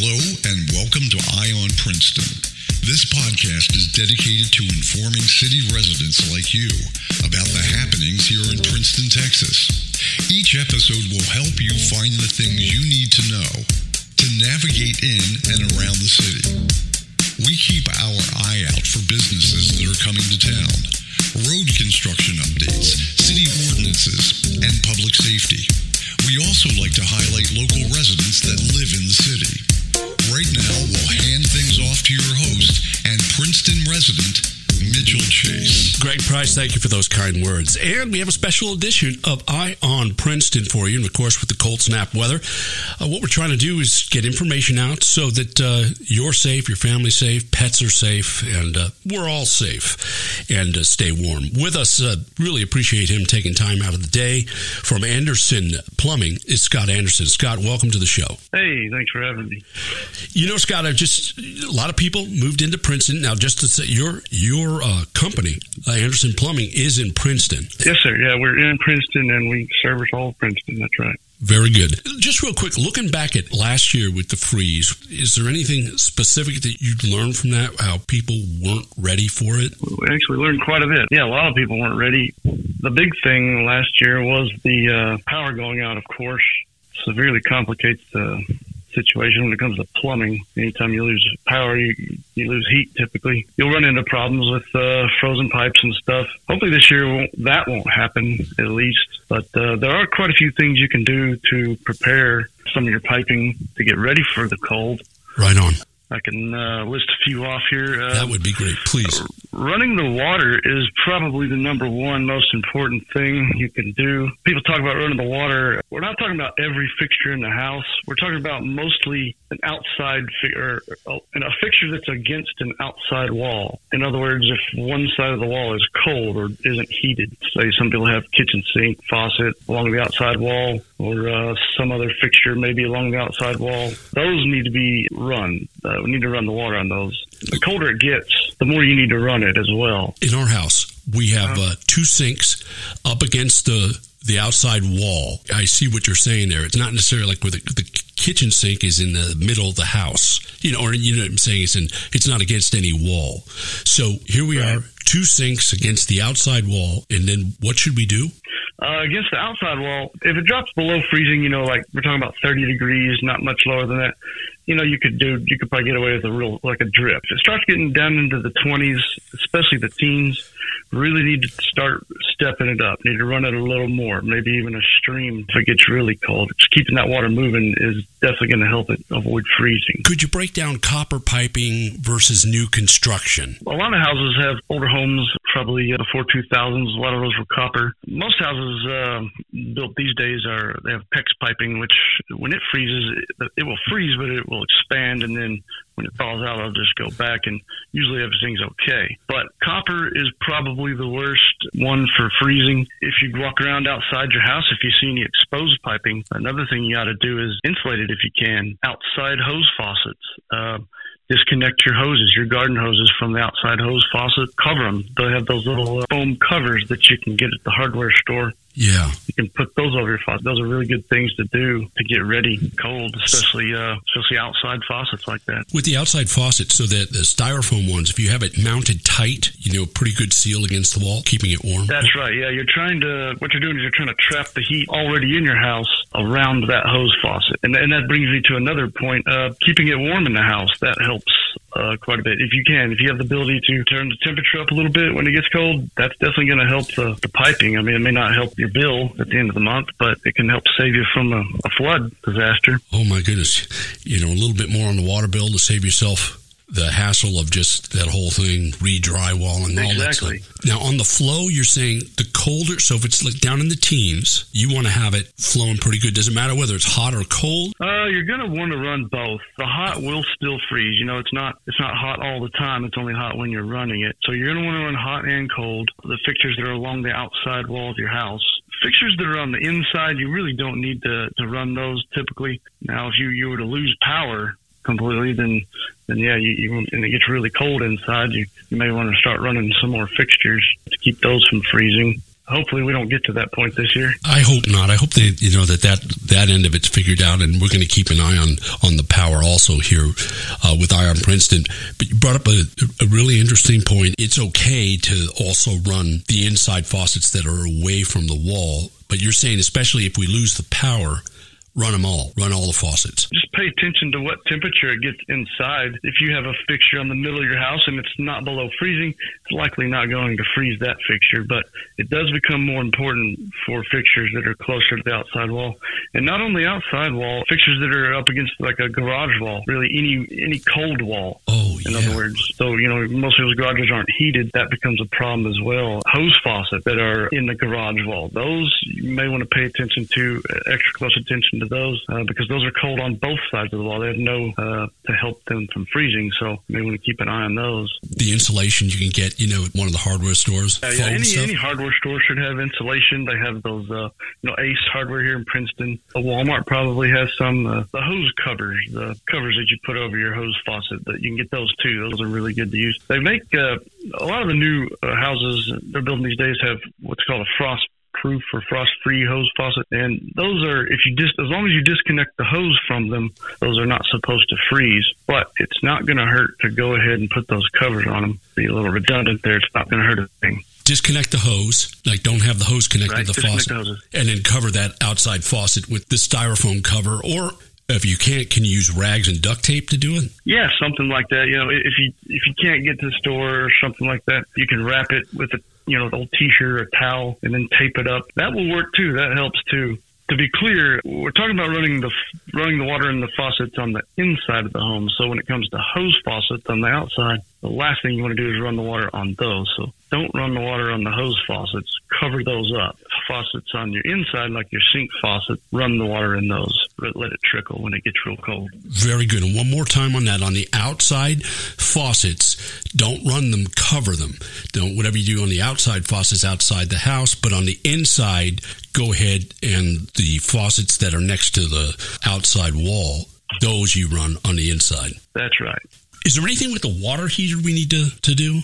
Hello and welcome to Eye on Princeton. This podcast is dedicated to informing city residents like you about the happenings here in Princeton, Texas. Each episode will help you find the things you need to know to navigate in and around the city. We keep our eye out for businesses that are coming to town, road construction updates, city ordinances, and public safety. We also like to highlight local residents that live in the city. Right now, we'll hand things off to your host and Princeton resident, Mitchell Chase. Greg Price, thank you for those kind words. And we have a special edition of Eye on Princeton for you. And of course, with the cold snap weather, uh, what we're trying to do is get information out so that uh, you're safe, your family's safe, pets are safe, and uh, we're all safe and uh, stay warm. With us, uh, really appreciate him taking time out of the day. From Anderson Plumbing is Scott Anderson. Scott, welcome to the show. Hey, thanks for having me. You know, Scott, I've just a lot of people moved into Princeton. Now, just to say, your your your uh, company, uh, Anderson Plumbing, is in Princeton. Yes, sir. Yeah, we're in Princeton and we service all of Princeton. That's right. Very good. Just real quick, looking back at last year with the freeze, is there anything specific that you learned from that? How people weren't ready for it? We actually learned quite a bit. Yeah, a lot of people weren't ready. The big thing last year was the uh, power going out, of course, severely complicates the situation when it comes to plumbing. Anytime you lose power, you, you lose heat typically. You'll run into problems with uh, frozen pipes and stuff. Hopefully this year won't, that won't happen at least. But uh, there are quite a few things you can do to prepare some of your piping to get ready for the cold. Right on. I can uh, list a few off here. Uh, That would be great. Please. running the water is probably the number one most important thing you can do. People talk about running the water. We're not talking about every fixture in the house. We're talking about mostly an outside fi- or uh, a fixture that's against an outside wall. In other words, if one side of the wall is cold or isn't heated, say some people have kitchen sink, faucet along the outside wall, or uh, some other fixture maybe along the outside wall, those need to be run. Uh, we need to run the water on those. The colder it gets, the more you need to run it as well. In our house, we have uh, two sinks up against the the outside wall. I see what you're saying there. It's not necessarily like where the, the kitchen sink is in the middle of the house, you know, or you know what I'm saying? It's in, it's not against any wall. So here we are, two sinks against the outside wall, and then what should we do? Uh, against the outside wall, if it drops below freezing, you know, like we're talking about 30 degrees, not much lower than that, you know, you could do, you could probably get away with a real, like a drip. It starts getting down into the 20s, especially the teens, really need to start stepping it up. Need to run it a little more, maybe even a stream if it gets really cold. Just keeping that water moving is definitely going to help it avoid freezing. Could you break down copper piping versus new construction? A lot of houses have older homes, probably uh, before 2000s. A lot of those were copper. Most houses uh, built these days are they have PEX piping, which when it freezes, it, it will freeze, but it will expand, and then when it thaws out, it'll just go back, and usually everything's okay. But copper is probably the worst one for freezing. If you walk around outside your house, if you see any exposed piping, another thing you got to do is insulate it if you can. Outside hose faucets. Uh, disconnect your hoses, your garden hoses from the outside hose faucet. Cover them. They have those little uh, foam covers that you can get at the hardware store. Yeah. You can put those over your faucet. Those are really good things to do to get ready cold, especially uh, especially outside faucets like that. With the outside faucet, so that the styrofoam ones, if you have it mounted tight, you know, pretty good seal against the wall, keeping it warm. That's right. Yeah, you're trying to. What you're doing is you're trying to trap the heat already in your house around that hose faucet, and and that brings me to another point. Uh, keeping it warm in the house that helps uh, quite a bit if you can. If you have the ability to turn the temperature up a little bit when it gets cold, that's definitely going to help the, the piping. I mean, it may not help your bill at the end of the month, but it can help save you from a, a flood disaster. Oh my goodness. You know, a little bit more on the water bill to save yourself the hassle of just that whole thing, re-drywall and all Exactly. that stuff. Now, on the flow, you're saying the colder, so if it's like down in the teens, you want to have it flowing pretty good. Doesn't matter whether it's hot or cold? Uh, you're gonna want to run both. The hot will still freeze. You know, it's not it's not hot all the time. It's only hot when you're running it. So you're gonna want to run hot and cold. The fixtures that are along the outside wall of your house. Fixtures that are on the inside, you really don't need to, to run those typically. Now, if you, you were to lose power completely, then then yeah, you, you and it gets really cold inside. You you may want to start running some more fixtures to keep those from freezing. hopefully we don't get to that point this year. I hope not. I hope that you know, that that, that end of it's figured out, and we're going to keep an eye on on the power also here uh, with Eye on Princeton. But you brought up a, a really interesting point. It's okay to also run the inside faucets that are away from the wall, but you're saying especially if we lose the power Run them all. Run all the faucets. Just pay attention to what temperature it gets inside. If you have a fixture on the middle of your house and it's not below freezing, it's likely not going to freeze that fixture. But it does become more important for fixtures that are closer to the outside wall, and not only outside wall, fixtures that are up against like a garage wall. Really, any any cold wall. Oh, in yeah. other words, so you know most people's garages aren't heated. That becomes a problem as well. Hose faucets that are in the garage wall. Those you may want to pay attention to, uh, extra close attention to those uh, because those are cold on both sides of the wall. They have no uh, to help them from freezing, so you may want to keep an eye on those. The insulation you can get, you know, at one of the hardware stores. Uh, yeah, any any hardware store should have insulation. They have those, uh, you know, Ace Hardware here in Princeton. A Walmart probably has some. Uh, the hose covers, the covers that you put over your hose faucet, that you can get those too. Those are really good to use. They make uh, a lot of the new uh, houses they're building these days have what's called a frost proof or frost free hose faucet. And those are, if you just, as long as you disconnect the hose from them, those are not supposed to freeze. But it's not going to hurt to go ahead and put those covers on them. Be a little redundant there. It's not going to hurt a thing. Disconnect the hose, like don't have the hose connected Right, to the faucet, the and then cover that outside faucet with the styrofoam cover. Or if you can't, can you use rags and duct tape to do it? Yeah, something like that. You know, if you if you can't get to the store or something like that, you can wrap it with a you know, an old t-shirt or towel and then tape it up. That will work too. That helps too. To be clear, we're talking about running the running the water in the faucets on the inside of the home. So when it comes to hose faucets on the outside, the last thing you want to do is run the water on those. So don't run the water on the hose faucets. Cover those up. Faucets on your inside, like your sink faucet, run the water in those. Let let it trickle when it gets real cold. Very good. And one more time on that. On the outside faucets, don't run them, cover them. Don't, whatever you do on the outside faucets outside the house, but on the inside, go ahead and the faucets that are next to the outside wall, those you run on the inside. That's right. Is there anything with the water heater we need to, to do?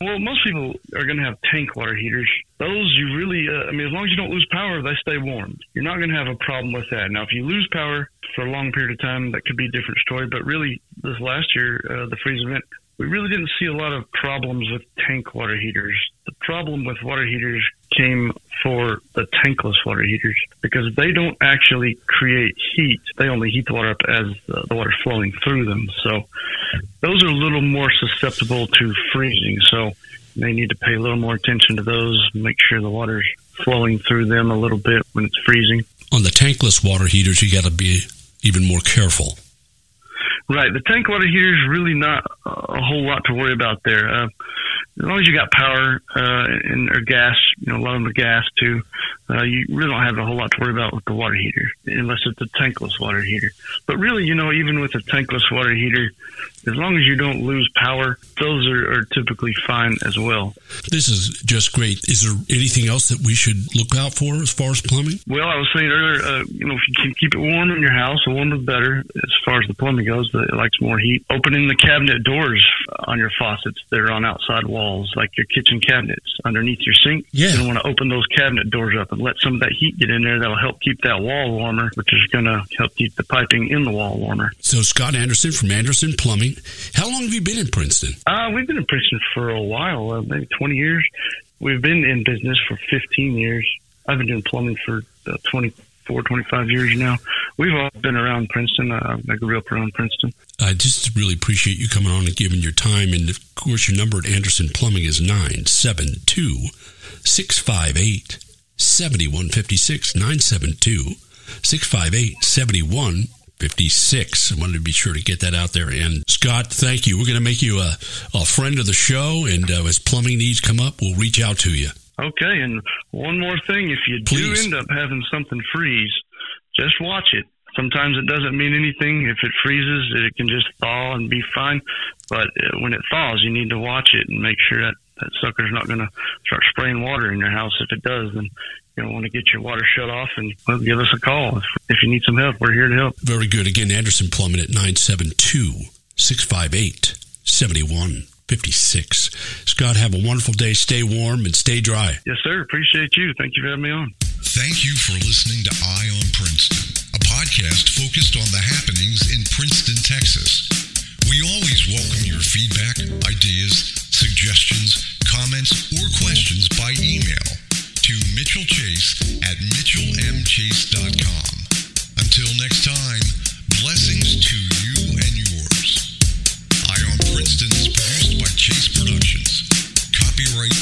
Well, most people are going to have tank water heaters. Those you really, uh, I mean, as long as you don't lose power, they stay warm. You're not going to have a problem with that. Now, if you lose power for a long period of time, that could be a different story. But really, this last year, uh, the freeze event, we really didn't see a lot of problems with tank water heaters. The problem with water heaters came for the tankless water heaters because they don't actually create heat. They only heat the water up as the water's flowing through them. So those are a little more susceptible to freezing. So they need to pay a little more attention to those, make sure the water's flowing through them a little bit when it's freezing. On the tankless water heaters, you got to be even more careful. Right. The tank water heater is really not a whole lot to worry about there. Uh, as long as you got power uh, and or gas, you know, a lot of them are gas too. Uh, you really don't have a whole lot to worry about with the water heater, unless it's a tankless water heater. But really, you know, even with a tankless water heater, as long as you don't lose power, those are, are typically fine as well. This is just great. Is there anything else that we should look out for as far as plumbing? Well, I was saying earlier, uh, you know, if you can keep it warm in your house, the warmer the better. As far as the plumbing goes, but it likes more heat. Opening the cabinet doors on your faucets that are on outside walls, like your kitchen cabinets underneath your sink. Yeah. You don't want to open those cabinet doors up and let some of that heat get in there. That'll help keep that wall warmer, which is going to help keep the piping in the wall warmer. So, Scott Anderson from Anderson Plumbing. How long have you been in Princeton? Uh, we've been in Princeton for a while, uh, maybe 20 years. We've been in business for 15 years. I've been doing plumbing for uh, 24, 25 years now. We've all been around Princeton. Uh, I grew up around Princeton. I just really appreciate you coming on and giving your time. And of course, your number at Anderson Plumbing is 972 658 7156. 972 658 7156. I wanted to be sure to get that out there. And Scott, thank you. We're going to make you a, a friend of the show. And uh, as plumbing needs come up, we'll reach out to you. Okay, and one more thing. If you Please. do end up having something freeze, just watch it. Sometimes it doesn't mean anything. If it freezes, it can just thaw and be fine. But uh, when it thaws, you need to watch it and make sure that that sucker's not going to start spraying water in your house. If it does, then you want to get your water shut off and well, give us a call if, if you need some help. We're here to help. Very good. Again, Anderson Plumbing at 972 658 56. Scott, have a wonderful day. Stay warm and stay dry. Yes, sir. Appreciate you. Thank you for having me on. Thank you for listening to Eye on Princeton, a podcast focused on the happenings in Princeton, Texas. We always welcome your feedback, ideas, suggestions, comments, or questions by email to Mitchell Chase at mitchellmchase.com. Until next time, blessings to you and yours. Eye on Princeton is produced by Chase Productions. Copyright